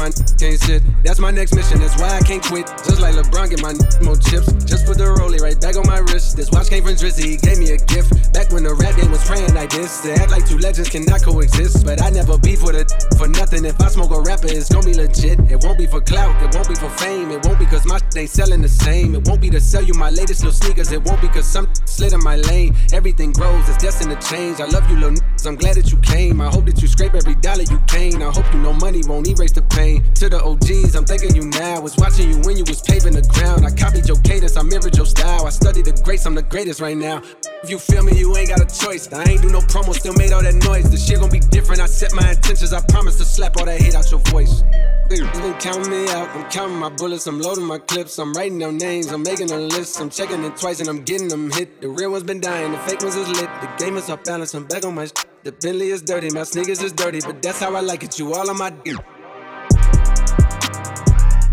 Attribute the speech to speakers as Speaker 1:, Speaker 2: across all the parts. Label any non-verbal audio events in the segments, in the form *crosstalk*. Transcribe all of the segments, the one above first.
Speaker 1: my can't sit? That's my next mission, that's why I can't quit. Just like LeBron, get my more chips. Just put the rollie right back on my wrist. This watch came from Drizzy, he gave me a gift. Back when the rap game was praying like this. To act like two legends cannot coexist. But I never beef with it for nothing. If I smoke a rapper, it's gonna be legit. It won't be for clout, it won't be for fame. It won't be cause my shit ain't selling the same. It won't be to sell you my latest little sneakers. It won't be cause some slid in my lane. Everything grows, it's destined to change. I love you, little niggas. I'm glad that you came. I hope that you scrape every dollar you came. I hope you know money won't erase the pain. To the OGs, I'm thanking you now. Was watching you when you was paving the ground. I copied your cadence, I mirrored your style. I studied the greats, I'm the greatest right now. If you feel me, you ain't got a choice. I ain't do no promo, still made all that noise. The shit gon' be different. I set my intentions. I promise to slap all that hate out your voice. You been counting me out. I'm counting my bullets. I'm loading my clips. I'm writing down names. I'm making a list. I'm checking it twice and I'm getting them hit. The real ones been dying. The fake ones is lit. The game is off balance. I'm back on my. Sh- the Bentley is dirty. My sneakers is dirty, but that's how I like it. You all on my. D-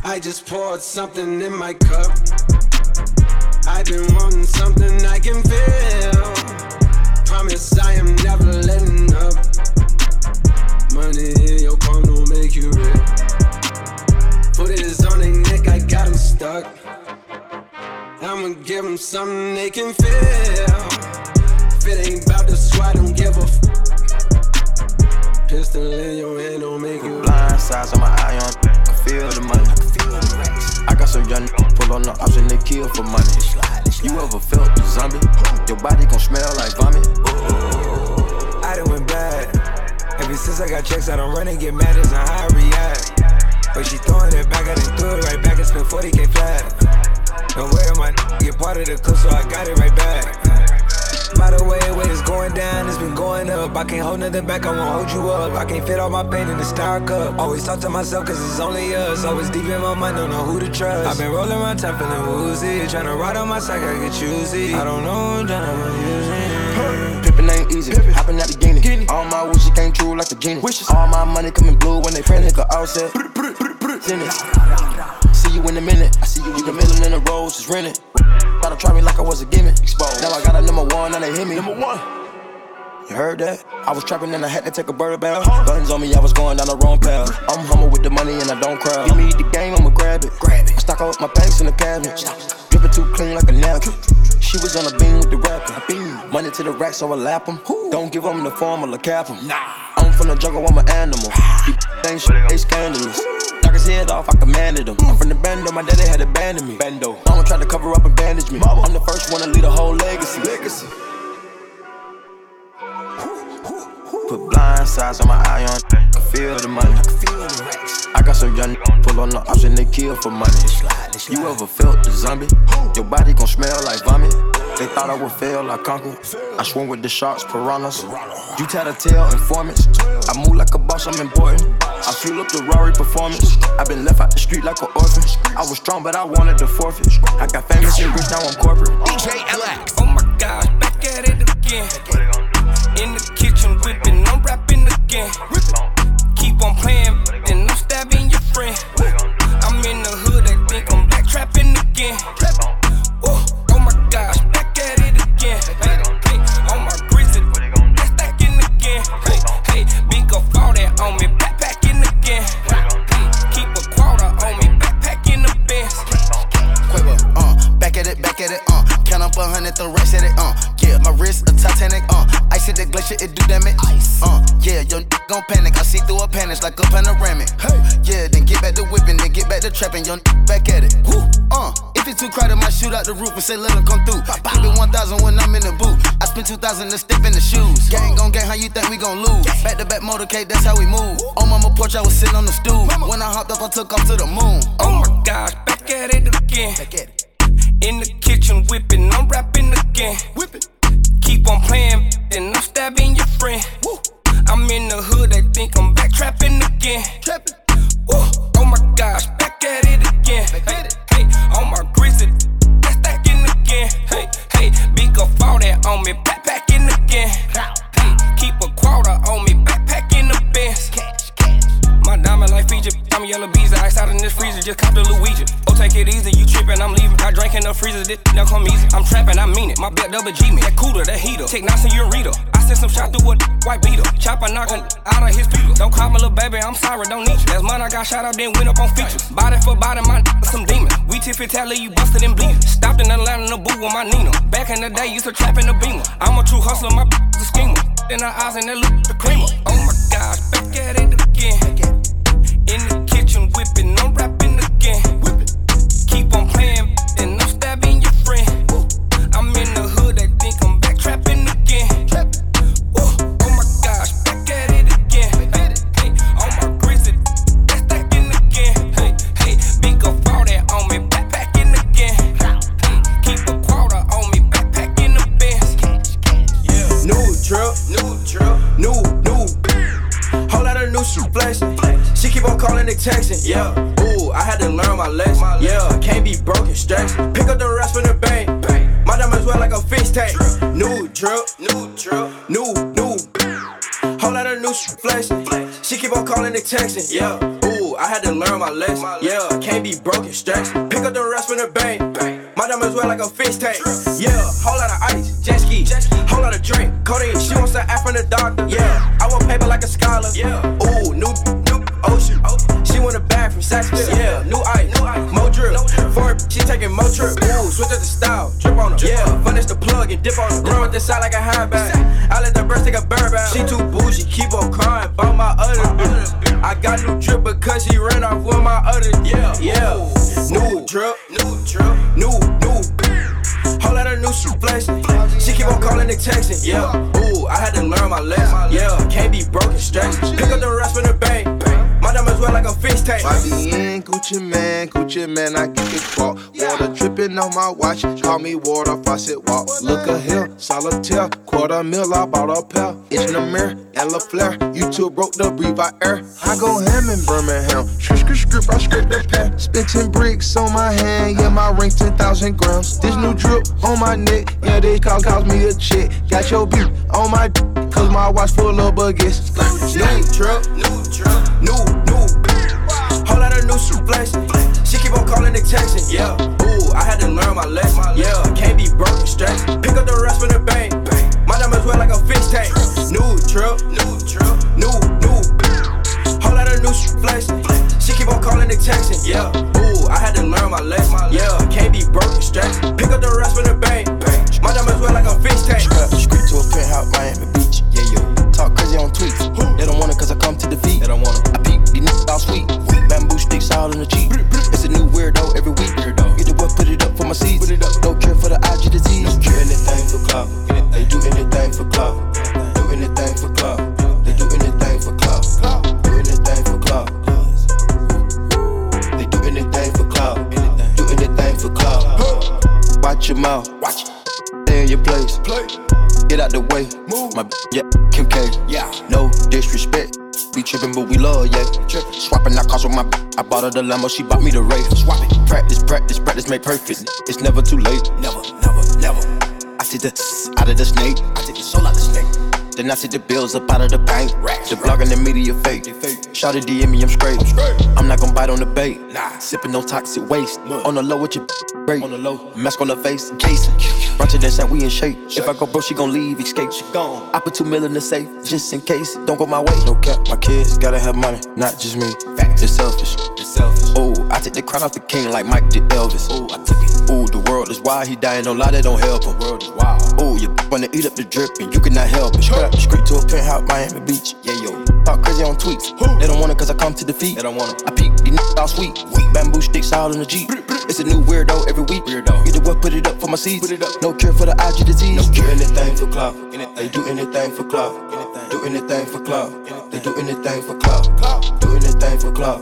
Speaker 1: I just poured something in my cup. I've been wanting something I can feel. Promise I am never letting up. Money in your palm don't make you real. Put it on their neck, I got them stuck. I'ma give them something they can feel. If it ain't about the swat, don't give a f. Pistol in your hand don't make you
Speaker 2: blind sides on my eye on. Feel the money. I got some young pull on the and they kill for money. You ever felt the zombie? Your body gon' smell like vomit.
Speaker 3: I done went bad. Ever since I got checks, I don't run and get mad as on how I react. But she throwing it back, I done threw it right back and spent 40k flat. No way my get part of the clip, so I got it right back. By the way, it's going down, it's been going up. I can't hold nothing back, I won't hold you up. I can't fit all my pain in the star cup. Always talk to myself, cause it's only us. Always deep in my mind, don't know who to trust. I've been rolling my time, feeling woozy. They tryna ride on my side, I get choosy. I don't know, I'm tryna use it.
Speaker 2: Pippin' ain't easy, hopping out the guinea. All my wishes came true like a genie. Wishes. All my money coming blue when they pray, nigga all said. Send it. See you in a minute. I see you with a million in the rolls, just. Try to try me like I was a gimmick. Exposed. Now I got a number one, now they hit me. Number one. You heard that? I was trapping and I had to take a bird bath. Guns on me, I was going down the wrong path. I'm humble with the money and I don't cry. Give me the game, I'ma grab it. Grab it. Stock up my pants in the cabinet. Dripping too clean like a napkin. She was on a beam with the rapping. Money to the rack, so I lap them. Don't give them the formula, cap them. I'm from the jungle, I'm an animal. These shit, they scandalous. Knock his head off, I commanded him. I'm from the bando, my daddy had abandoned me. Bando. Mama tried to cover up and bandage me. I'm the first one to lead a whole legacy. Legacy. Sides on my eye on. I feel the money. I got some young pull on the and they kill for money. You ever felt the zombie? Your body gon' smell like vomit. They thought I would fail, I conquered. I swim with the sharks, piranhas. You tell the tale informants. I move like a boss, I'm important. I fuel up the Rari performance. i been left out the street like an orphan. I was strong, but I wanted to forfeit. I got famous and rich, now I'm corporate.
Speaker 4: DJ LX. Oh my gosh, back at it again. In the kitchen whipping, I'm rapping again. Keep on playing, then I'm stabbing your friend. I'm in the hood, I think I'm back trapping again. Ooh, oh my gosh, the
Speaker 5: roof and say let 'em come through. Keep it 1,000 when I'm in the booth. I spent 2,000 to step in the shoes. Gang gon' gang, how you think we gon' lose? Back to back motorcade, that's how we move. On mama porch, I was sitting on the stool. When I hopped up, I took off to the moon.
Speaker 4: Oh my gosh, back at it again.
Speaker 5: Back at it.
Speaker 4: In the kitchen whipping, I'm rapping again.
Speaker 5: Whip it.
Speaker 4: Keep on playing, then I'm stabbing your friend.
Speaker 5: Woo.
Speaker 4: I'm in the hood, I think I'm back trapping again.
Speaker 5: Trapping.
Speaker 4: Woo. Oh my gosh, back at it again.
Speaker 5: Back at it.
Speaker 4: Hey, hey, on my grizzly, again. Hey, hey, be a 40 on me, back, back in again. Hey, keep a quarter on me diamond like Fiji. I'm yellow bees, the ice out in this freezer. Just cop the Luigi. Oh, take it easy, you trippin', I'm leaving. I drank in the freezer, this now come easy. I'm trappin', I mean it. My belt double G me. That cooler, that heater. Take Nas and Urita. I sent some shot through a white beater. Chopper knockin' out of his feet. Don't call me little baby, I'm sorry, don't need you. That's mine, I got shot up, then went up on features. Body for body, my *laughs* some demons. We tippy tally, you busted and bleeding. Stopped in Atlanta, the boo with my Nina. Back in the day, used to trap in the beamer. I'm a true hustler, my *laughs* a schemer. In her eyes and that look the creamer. Oh my gosh, back at it again. In the kitchen whipping, I'm rapping again. Keep on playing, and I'm stabbing your friend. I'm in the hood, I think I'm back trapping again. Woo, Oh my gosh, back at it again. Hey, hey, on my grizzly, that's stacking again. Hey, hey, big up all that on me, backpacking again. Hey, keep a quarter on me, backpacking the best. Yeah.
Speaker 6: New drip, new drip, new, new. Whole lot of new shit flashing. She keep on calling and texting, yeah. Ooh, I had to learn my lesson, yeah. Can't be broken, stressed. Pick up the rest from the bank. My diamonds wear like a fish tank. New drip, new drip, new, new. Whole lot of new shit flashing. She keep on calling and texting, yeah. Ooh, I had to learn my lesson, yeah. Can't be broken, stressed. Pick up the rest from the bank. My diamonds wear like a fish tank, yeah. Whole lot of ice, jet ski, whole lot of drink, codeine. She wants an app from the doctor, yeah. I want paper like a scholar, yeah. Ooh, new Oh, ocean. She want a bag from Fifth, yeah. New ice, more drip. For her, she taking more trip. Ooh, switch up the style, drip on her, yeah. Furnish the plug and dip on her. Run with the side like a high bag. I let the breast take a bird back. She too bougie, keep on crying about my other bitch. I got new drip because she ran off with my other, yeah, yeah. New drip, new drip, new, new. Whole lot of new shit flashing. She keep on calling and texting, yeah. Ooh, I had to learn my lesson, yeah. Can't be broken, stressed. Pick up the rest from the bank. Diamonds wear like a fish tank.
Speaker 7: I be in Gucci man, Gucci man, I get it caught. Water dripping on my watch, call me water faucet walk. Look a here, solitaire, quarter mil, I bought a pair. Itch in the mirror, and La Flare, you two broke the breathe I air. I go ham in Birmingham, script, script, script, I the pen. Spent 10 bricks on my hand, yeah, my ring 10,000 grams. This new drip on my neck, yeah, they call, call me a chick. Got your beat on my d- cause my watch full of buggets.
Speaker 6: New drip, new new, new. Whole lot of new flashing. She keep on calling and texting, yeah. Ooh, I had to learn my lesson, yeah. Can't be broken, stressed. Pick up the rest from the bank. My diamonds wear like a fish tank. New drip, new drip, new, new. Whole lot of new flashing. She keep on calling and texting, yeah. Ooh, I had to learn my lesson, yeah. Can't be broken, stressed.
Speaker 2: I bought her the Lambo, she bought me the Wraith. Swap it. Practice, practice, practice, make perfect. It's never too late. Never, never, never. I see the out of the snake. I take the soul out the snake. Then I see the bills up out of the bank. The blog and the media fake. Shout to DM me, I'm straight. I'm not gonna bite on the bait. Nah. Sipping no toxic waste. On the low with your great. On the low. Mask on the face, Jason. Run to that side, we in shape. If I go broke, she gon' leave, escape. She gone. I put two mil in the safe, just in case. Don't go my way. No cap, my kids gotta have money, not just me. It's selfish. It's selfish. Oh, I take the crown off the king like Mike did Elvis. Oh, I took it. Ooh, the world is wild, he dying, no lie, that don't help him. World is wild. Ooh, you wanna eat up the drip and you cannot help it. Straight to a penthouse, Miami Beach. Yeah, yo. Talk crazy on tweets. They don't want it cause I come to defeat. They don't want it. I peep, these niggas all sweet. Bamboo sticks all in the Jeep. It's a new weirdo every week. Weirdo. Get the what, put it up for my seeds. Put it up. No cure for the IG disease. No cure. anything for clout. They do anything for clout. Do anything for clout. They do anything for clout. Do anything for clout.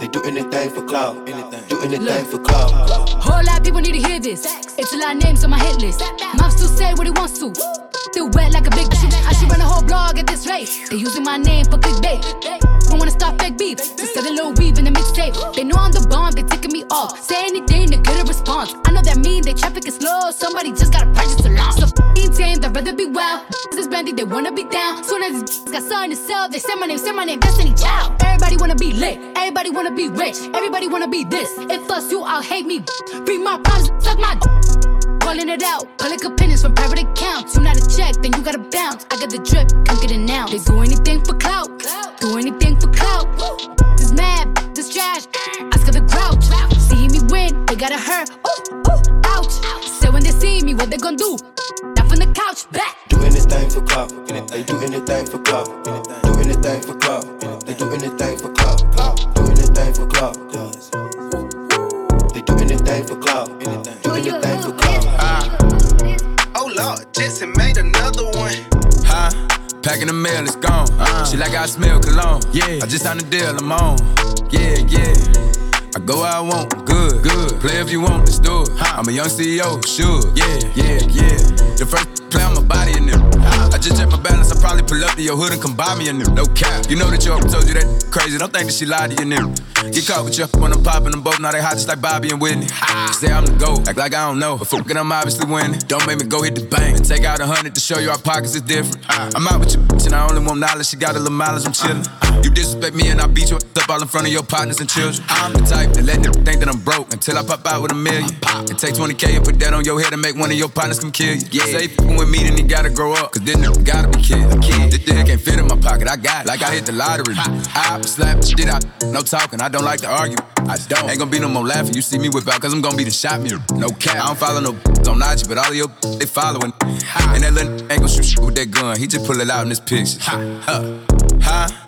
Speaker 2: They do anything for clout. Anything. Do anything for clout.
Speaker 8: Whole lot of people need to hear this. It's a lot of names on my hit list. Mom still say what he wants to. Still wet like a big bitch. I should run a whole blog at this rate. They using my name for clickbait. Don't wanna start fake beef. Just a little weave in the mixtape. They know I'm the bomb, they ticking me off. Say anything to get a response. I know that mean they traffic is slow. Somebody just gotta purchase a launch. So f***ing tame, the rather be wild. This is bandy, they wanna be down. Soon as these got something to sell, they say my name, say my name, Destiny Child. Everybody wanna be lit, everybody wanna be rich, everybody wanna be this. If us, you all hate me. Be my problems, suck my calling it out. Public opinions from private accounts. You not a check, then you gotta bounce. I got the drip, can't get it now. They do anything for clout, do anything for clout. This mad, this trash. Ask her the grouch. See me win, they gotta hurt. Ooh, ooh, ouch. So when they see me, what they gonna do? Not from the couch, back.
Speaker 6: Do anything for clout. They do anything for clout. Do anything for clout. They do anything for clout. Do anything for clout.
Speaker 9: One.
Speaker 10: Huh? Packing the mail, it's gone. Uh, she like I smell cologne. Yeah. I just signed a deal, I'm on. Yeah, yeah. I go where I want, good, good. Play if you want, let's do it. Huh. I'm a young CEO, sure. Yeah, yeah, yeah. The first play on my body in them. Just check my balance, I probably pull up to your hood and come buy me a new. No cap. You know that your told you that crazy. Don't think that she lied to you, new. Get caught with you when I'm popping them both. Now they hot just like Bobby and Whitney. Say I'm the GOAT, act like I don't know. But fucking I'm obviously winning. Don't make me go hit the bank and take out a hundred to show you our pockets is different. I'm out with bitch and I only want knowledge. She got a little mileage, I'm chillin'. You disrespect me and I beat you up all in front of your partners and children. I'm the type that let them think that I'm broke until I pop out with a million. Pop And take 20k and put that on your head and make one of your partners come kill you. Yeah. Say with me, then he gotta grow up. Cause then nigga gotta be killed. This dick can't fit in my pocket. I got it. Like I hit the lottery. I slap shit out. No talking. I don't like to argue. I don't. Ain't gonna be no more laughing. You see me whip out, cause I'm gonna be the shot mirror. No cap. I don't follow no on IG, but all of your they following. And that little ain't gonna shoot with that gun. He just pull it out in this picture. Huh? Huh?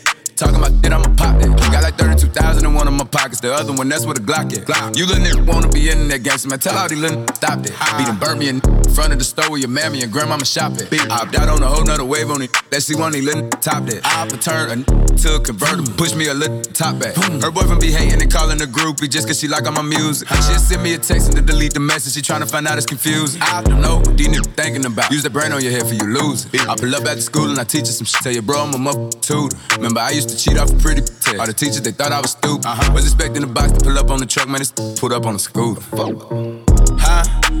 Speaker 10: Talking about that, I'ma pop that. Got like 32,000 in one of my pockets. The other one, that's where the Glock at. You little nigga wanna be in that gangster, man. Tell all these little stop that. Beat and burn me in front of the store where your mammy and grandmama shop at. I opt out on a whole nother wave on it. Let's see one these little top that. I opt turn a to a convertible. Push me a little top back. Her boyfriend be hating and calling a groupie just cause she like all my music. She'll send me a text and to delete the message. She tryna find out it's confusing. I don't know what these niggas thinking about. Use the brain on your head for you lose it. I pull up at the school and I teach you some shit. Tell your bro I'm a mother tutor. Remember I used to cheat off a pretty test. All the teachers they thought I was stupid. Uh-huh. Was expecting the box to pull up on the truck, man. It's put up on the scooter. Huh?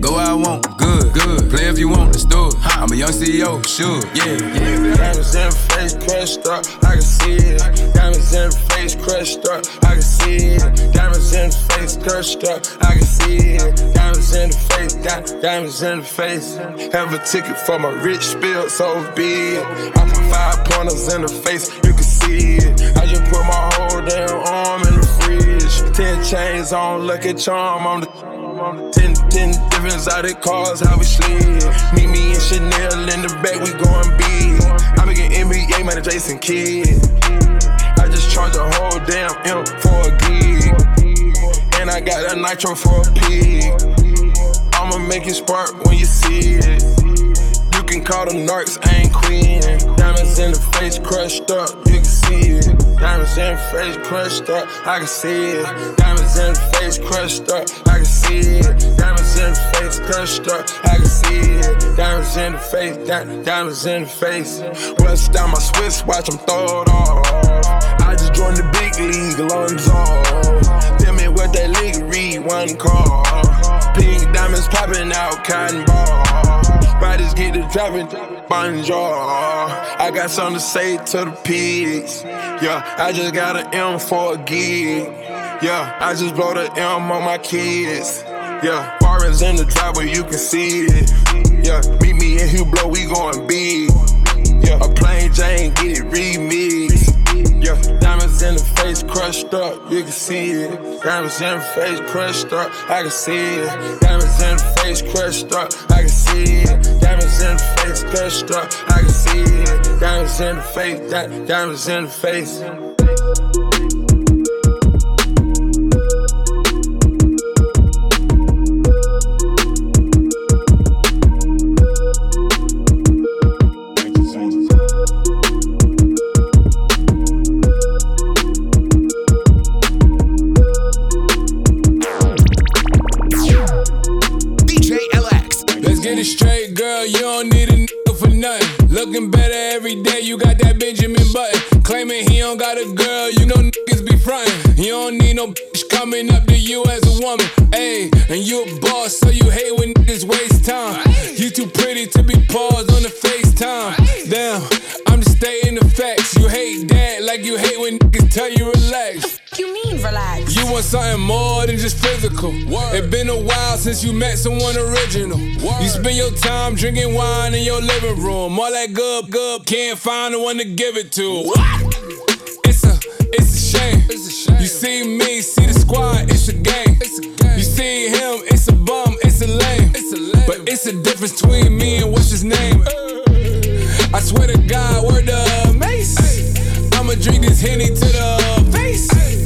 Speaker 10: Go I want, good, good. Play if you want, let's do it. I'm a young CEO, sure, yeah, yeah.
Speaker 11: Diamonds in the face, crushed up, I can see it. Diamonds in the face, crushed up, I can see it. Diamonds in the face, crushed up, I can see it. Diamonds in the face, di- diamonds in the face. Have a ticket for my rich spill, so be it. I put five pointers in the face, you can see it. I just put my whole damn arm in fridge. Ten chains on, lucky charm on the. Ten, ten different exotic cars, how we slid. Meet me and Chanel in the back, we going big. I be getting NBA man, Jason Kidd. I just charge a whole damn M for a gig. And I got a nitro for a pig. I'ma make it spark when you see it. Can call them narcs, I ain't queen. Diamonds in the face crushed up, you can see it. Diamonds in the face crushed up, I can see it. Diamonds in the face crushed up, I can see it. Diamonds in the face crushed up, I can see it. Diamonds in the face, di- diamonds in the face. Bust down my Swiss watch, I'm throw it off. I just joined the big league, off. Tell me what that league read, one call. Pink diamonds popping out, cotton ball. Riders get the driving, bonjour. I got something to say to the pigs. Yeah, I just got an M for a gig. Yeah, I just blow the M on my kids. Yeah, foreigns in the driveway, you can see it. Yeah, meet me in Hublot, we going big. Yeah, a plain Jane, get it remixed. Yeah, diamonds in the face crushed up, you can see it. Diamonds in the face crushed up, I can see it. Diamonds in the face crushed up, I can see it. Diamonds in the face crushed up, I can see it. Diamonds in the face, diamonds in the face.
Speaker 12: Looking better every day, you got that Benjamin Button. Claiming he don't got a girl, you know niggas be frontin'. You don't need no bitch coming up to you as a woman. Ayy, and you a boss, so you hate when niggas waste time. You too pretty to be paused on the FaceTime. Damn, I'm just stating the facts. You hate that like you hate when niggas tell you relax.
Speaker 13: You mean relax?
Speaker 12: You want something more than just physical. It been a while since you met someone original. You spend your time drinking wine in your living room. All that good, good, can't find the one to give it to. What? It's a, it's a shame. You see me, see the squad, it's a game. It's a game. You see him, it's a bum, it's a lame. It's a lame. But it's a difference between me and what's his name. I swear to God, word the mace. I'ma drink this henny to the face.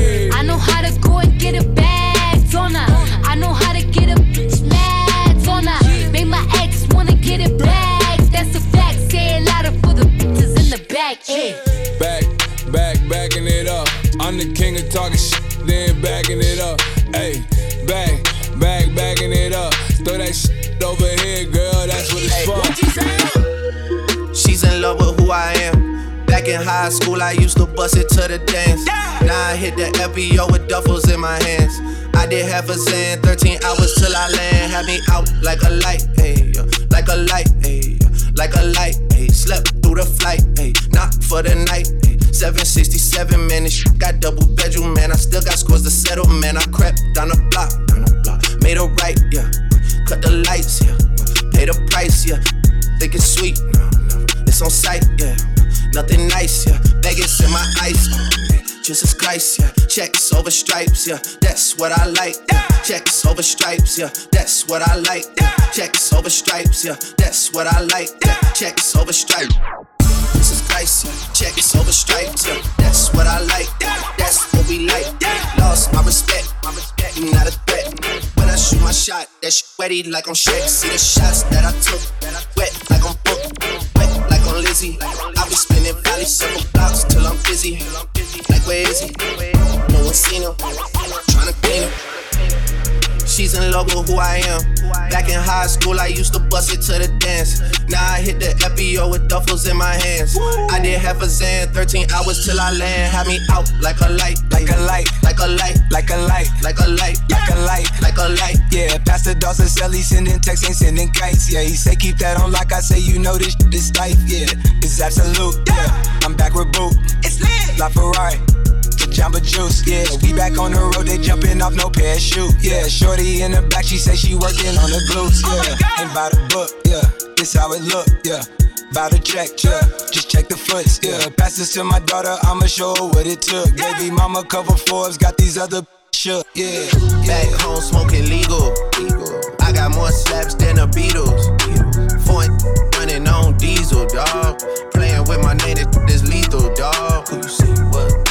Speaker 8: I know how to go and get a bag on her. I know how to get a bitch mad on her. Make my ex wanna get it back. That's a fact. Say a lot of for the bitches in the back. Hey.
Speaker 12: Back, back, backing it up. I'm the king of talking shit, then backing it up. Hey, back, back, backing it up. Throw that shit over here, girl. That's what it's for.
Speaker 14: She's in love with who I am. Back in high school, I used to bust it to the dance. Now I hit the FBO with duffels in my hands. I did half a Xan, 13 hours till I land. Had me out like a light, ayy, like a light, ayy, like a light, ayy. Slept through the flight, ayy, not for the night, ayy. 767, man, this shit got double bedroom, man. I still got scores to settle, man. I crept down the block, down the block, made a right, yeah. Cut the lights, yeah. Pay the price, yeah. Think it's sweet, no, no. It's on sight, yeah. Nothing nice, yeah. Vegas in my oh. Jesus Christ, yeah. Checks over stripes, yeah. That's what I like. Yeah. Checks over stripes, yeah. That's what I like. Yeah. Checks over stripes, yeah. That's what I like. Yeah. Checks over stripes. Jesus Christ, yeah. Checks over stripes, yeah. That's what I like. That's what we like. Lost my respect. My respect. Not a threat. When I shoot my shot, that shit wetty like on Shrek. See the shots that I took, wet like on Book, wet like on Lizzie. I be spinning valley circle blocks till I'm busy. Like where is he? No one seen him. Him. She's in love with who I am. Back in high school, I used to bust it to the dance. Now I hit the FBO with duffels in my hands. I did half a Xan, 13 hours till I land. Had me out like a light, like a light, like a light, like a light, like a light, like a light, like a light.
Speaker 15: Yeah, Pastor Dawson sell he sending texts, ain't sending kites. Yeah, he say keep that on like I say, you know this shit is life. Yeah, it's absolute. Yeah, I'm back with Boot. It's lit. La Ferrari. Jamba Juice, yeah. We back on the road, they jumping off no parachute, yeah. Shorty in the back, she say she working on the glutes, oh yeah. Ain't by the book, yeah. This how it look, yeah. Bout to check, yeah. Just check the foots, yeah. Pass this to my daughter, I'ma show her what it took. Baby mama cover Forbes, got these other shook, yeah.
Speaker 14: Back home smoking legal. I got more slaps than the Beatles. Foreign running on diesel, dog. Playing with my name, this lethal, dog. Who you see? What?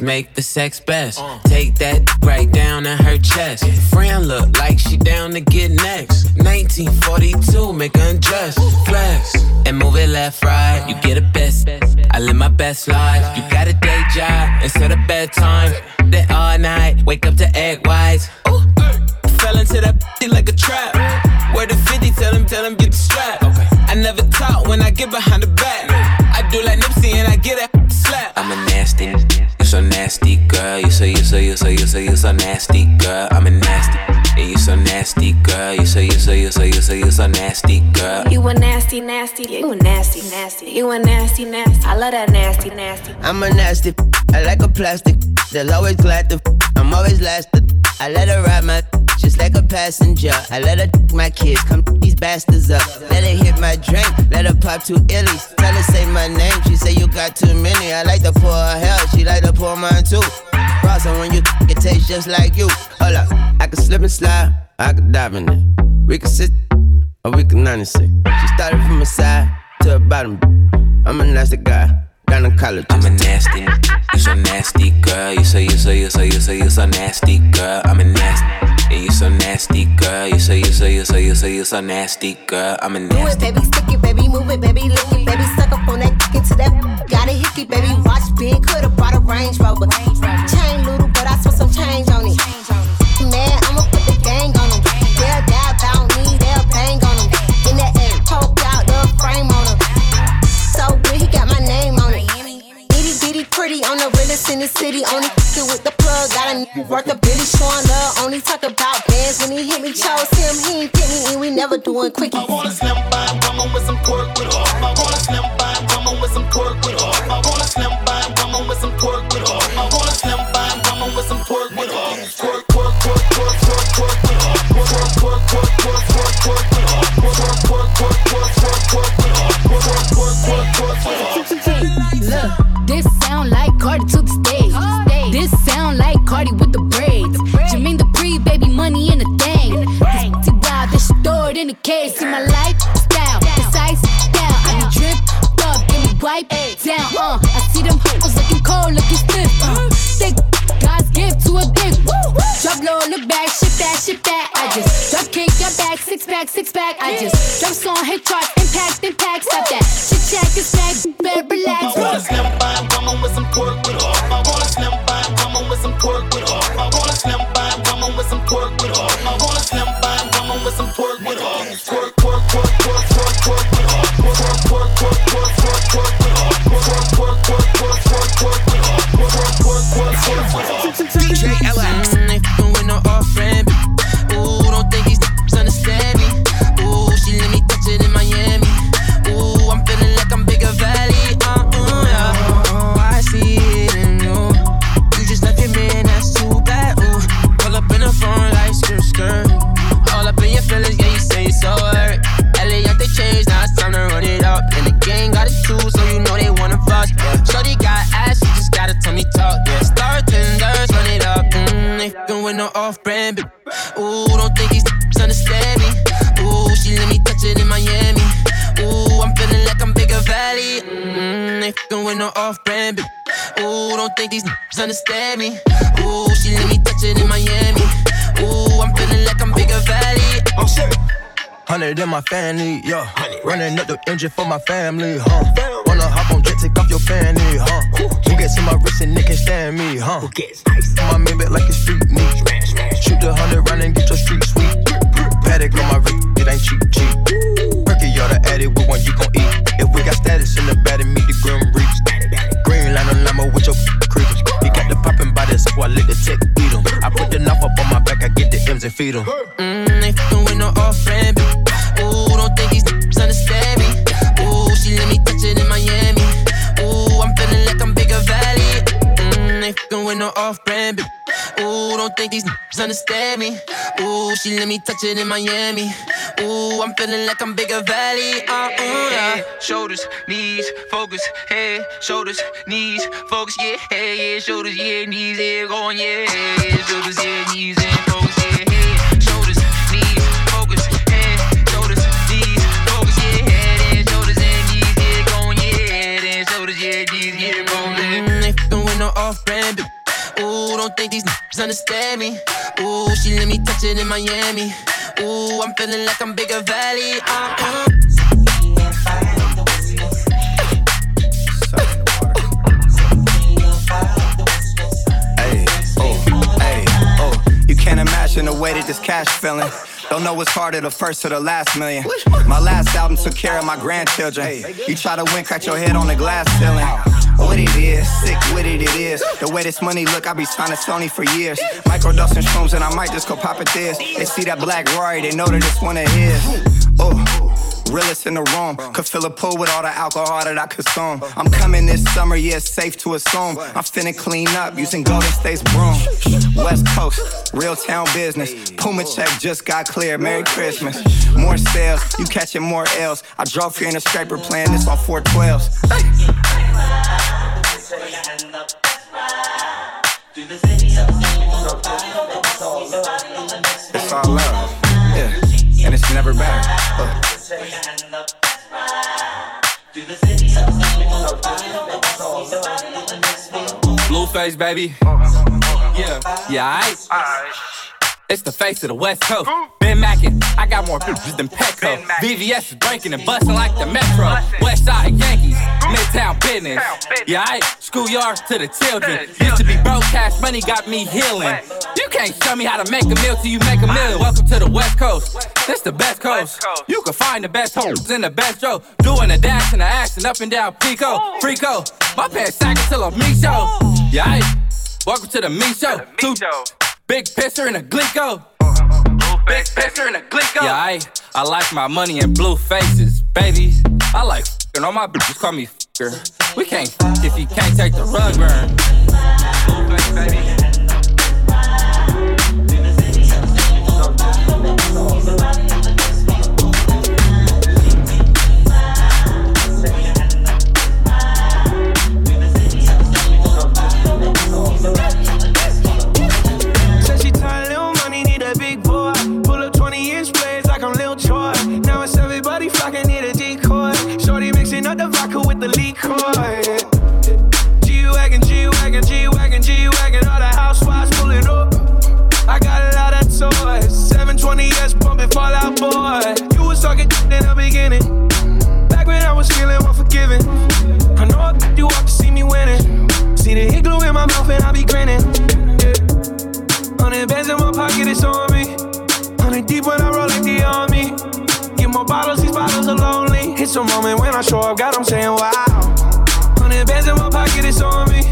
Speaker 13: make the sex best. Take that right down in her chest. Friend look like she down to get next. 1942, make undress. Flex and move it left, right. You get a best. I live my best life. You got a day job instead of bedtime. That all night, wake up to egg whites. Ooh. Fell into that like a trap. Where the 50, tell him, get the strap. I never talk when I get behind the back. I do like Nipsey and I get a slap. I'm a nasty You so nasty, girl. You say, you say, you say, you say, you so nasty, girl. I'm a nasty. And you so nasty, girl. You say, you say, you say, you say, you so nasty, girl.
Speaker 16: You a nasty, nasty. You a nasty, nasty. You a nasty, nasty. I love that nasty, nasty.
Speaker 17: I'm a nasty. I like a plastic. They're always glad to. I'm always last. I let her ride my just like a passenger. I let her my kids, come these bastards up. Let her hit my drink, let her pop two illies. Tell her say my name, she say you got too many. I like to pour her hell, she like to pour mine too. Process when you it tastes just like you. Hold up, I can slip and slide, I can dive in it. We can sit, or we can 96. She started from the side to the bottom. I'm a nasty guy.
Speaker 13: I'm a nasty, you so nasty, girl. You say, you say, you say, you say, you so nasty, girl. I'm a nasty, and you so nasty, girl. You say, you say, you say, you say, you so nasty, girl. I'm a nasty.
Speaker 16: Move it, baby, stick it, baby, move it, baby, lick it, baby, suck up on that, get to that. Got a hickey, baby, watch big, coulda brought a Range Rover. Chain little, and we never doing quickie.
Speaker 8: Shit that. I just drop kick, your back, six pack, six pack. I just drop song, hit charts, impact, impact, stop that. Shit check, it's back, better relax
Speaker 18: with
Speaker 13: no off brand. Ooh, don't think these understand me. Ooh, she let me touch it in Miami. Ooh, I'm feeling like I'm bigger valley. Mmm, they fucking with no off brand. Ooh, don't think these understand me. Ooh, she let me touch it in Miami. Ooh, I'm feeling like I'm bigger valley. I'm sick.
Speaker 2: Hundred in my family, yeah. Running up the engine for my family, huh? Take off your fanny, huh? Who gets in my wrist and they can stand me, huh? Who gets My Maybach like it's street meat. Shoot the hundred round and get your street sweet. Patek on my wrist, it ain't cheap, cheap. Perky, y'all the addict, with one you gon' eat. If we got status in the bed and meet the grim reaps. Green line on limo with your creepers. He got the poppin' body, so I let the tech beat him. I put the knife up on my back, I get the M's and feed them.
Speaker 18: Mm, they fucking with no off friend. Ooh, don't think these *laughs* understand me. Ooh, she let me touch it with no off brand. Ooh, don't think these niggas understand me. Ooh, she let me touch it in Miami. Ooh, I'm feeling like I'm bigger valley. Uh, ooh, yeah.
Speaker 19: Shoulders, knees, focus, head, shoulders, knees, focus, yeah, head, yeah, shoulders, yeah, knees, yeah, going, yeah, yeah, shoulders, yeah, knees, and focus,
Speaker 18: off brand. Ooh, don't think these niggas understand me. Ooh, she let me touch it in Miami. Ooh, I'm feeling like I'm bigger valley. Uh, uh.
Speaker 20: Oh, oh. You can't imagine the way that this cash feeling. Don't know what's harder, the first or the last million. My last album took care of my grandchildren. You try to win, crack your head on the glass ceiling. What it is, sick with it, it is. The way this money look, I be signing Sony for years. Micro Microdosing shrooms, and I might just go pop it this. They see that black Rory, they know that it's one of his. Oh. Realest in the room. Could fill a pool with all the alcohol that I consume. I'm coming this summer, yeah, it's safe to assume. I'm finna clean up using Golden State's broom. West Coast, real town business. Puma check just got cleared. Merry Christmas. More sales, you catching more L's. I drove here in a scraper playing this on 412s. It's all love, yeah, and it's never better. Uh.
Speaker 19: Blueface, baby. Yeah, yeah, aight. It's the face of the West Coast. Ben Mackin, I got more bitches than Petco. VVS is breaking and busting like the Metro. West Side Yankees, Midtown business. Yeah, I schoolyard to the children. Used to be broke, cash money got me healing. You can't show me how to make a meal till you make a meal. Welcome to the West Coast. This the best coast. You can find the best hoes in the best row. Doing a dash and a action up and down Pico. Frico. My pants sagging till I'm me show. Yeah, I welcome to the me show. Two big pisser and a glico. Big pisser and a glico. Yeah, I I like my money in blue faces, baby. I like f***ing all my bitches call me f***er. We can't f- if you can't take the rug burn.
Speaker 1: It's moment when I show up, God, I'm saying wow. Hundred bands in my pocket, it's on me.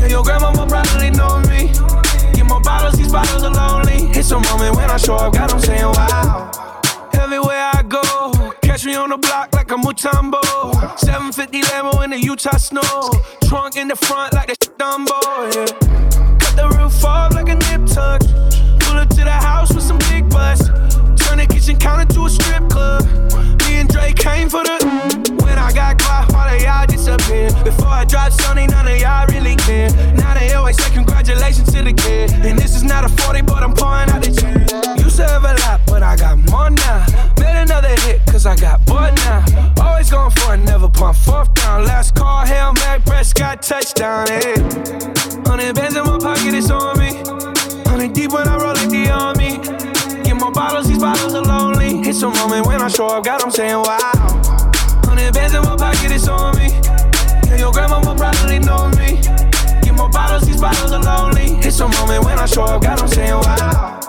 Speaker 1: Yeah, your grandma will probably know me. Get more bottles, these bottles are lonely. It's a moment when I show up, God, I'm saying wow. Everywhere I go, catch me on the block like a Mutombo. 750 Lambo in the Utah snow. Trunk in the front like a Dumbo, yeah. Sony, none of y'all really care. Now they always say congratulations to the kid. And this is not a 40, but I'm pouring out the chain. Used to have a lot, but I got more now. Made another hit, cause I got bored now. Always going for it, never pump fourth down. Last call, Hail Mary, Prescott, touchdown, hey. Hundred bands in my pocket, it's on me. Hundred deep when I roll like the army. Get more bottles, these bottles are lonely. It's a moment when I show up, God, I'm saying wow. Hundred bands in my pocket, it's on me. And your grandma will probably know me. Get more bottles, these bottles are lonely. It's a moment when I show up, God, I'm saying wow.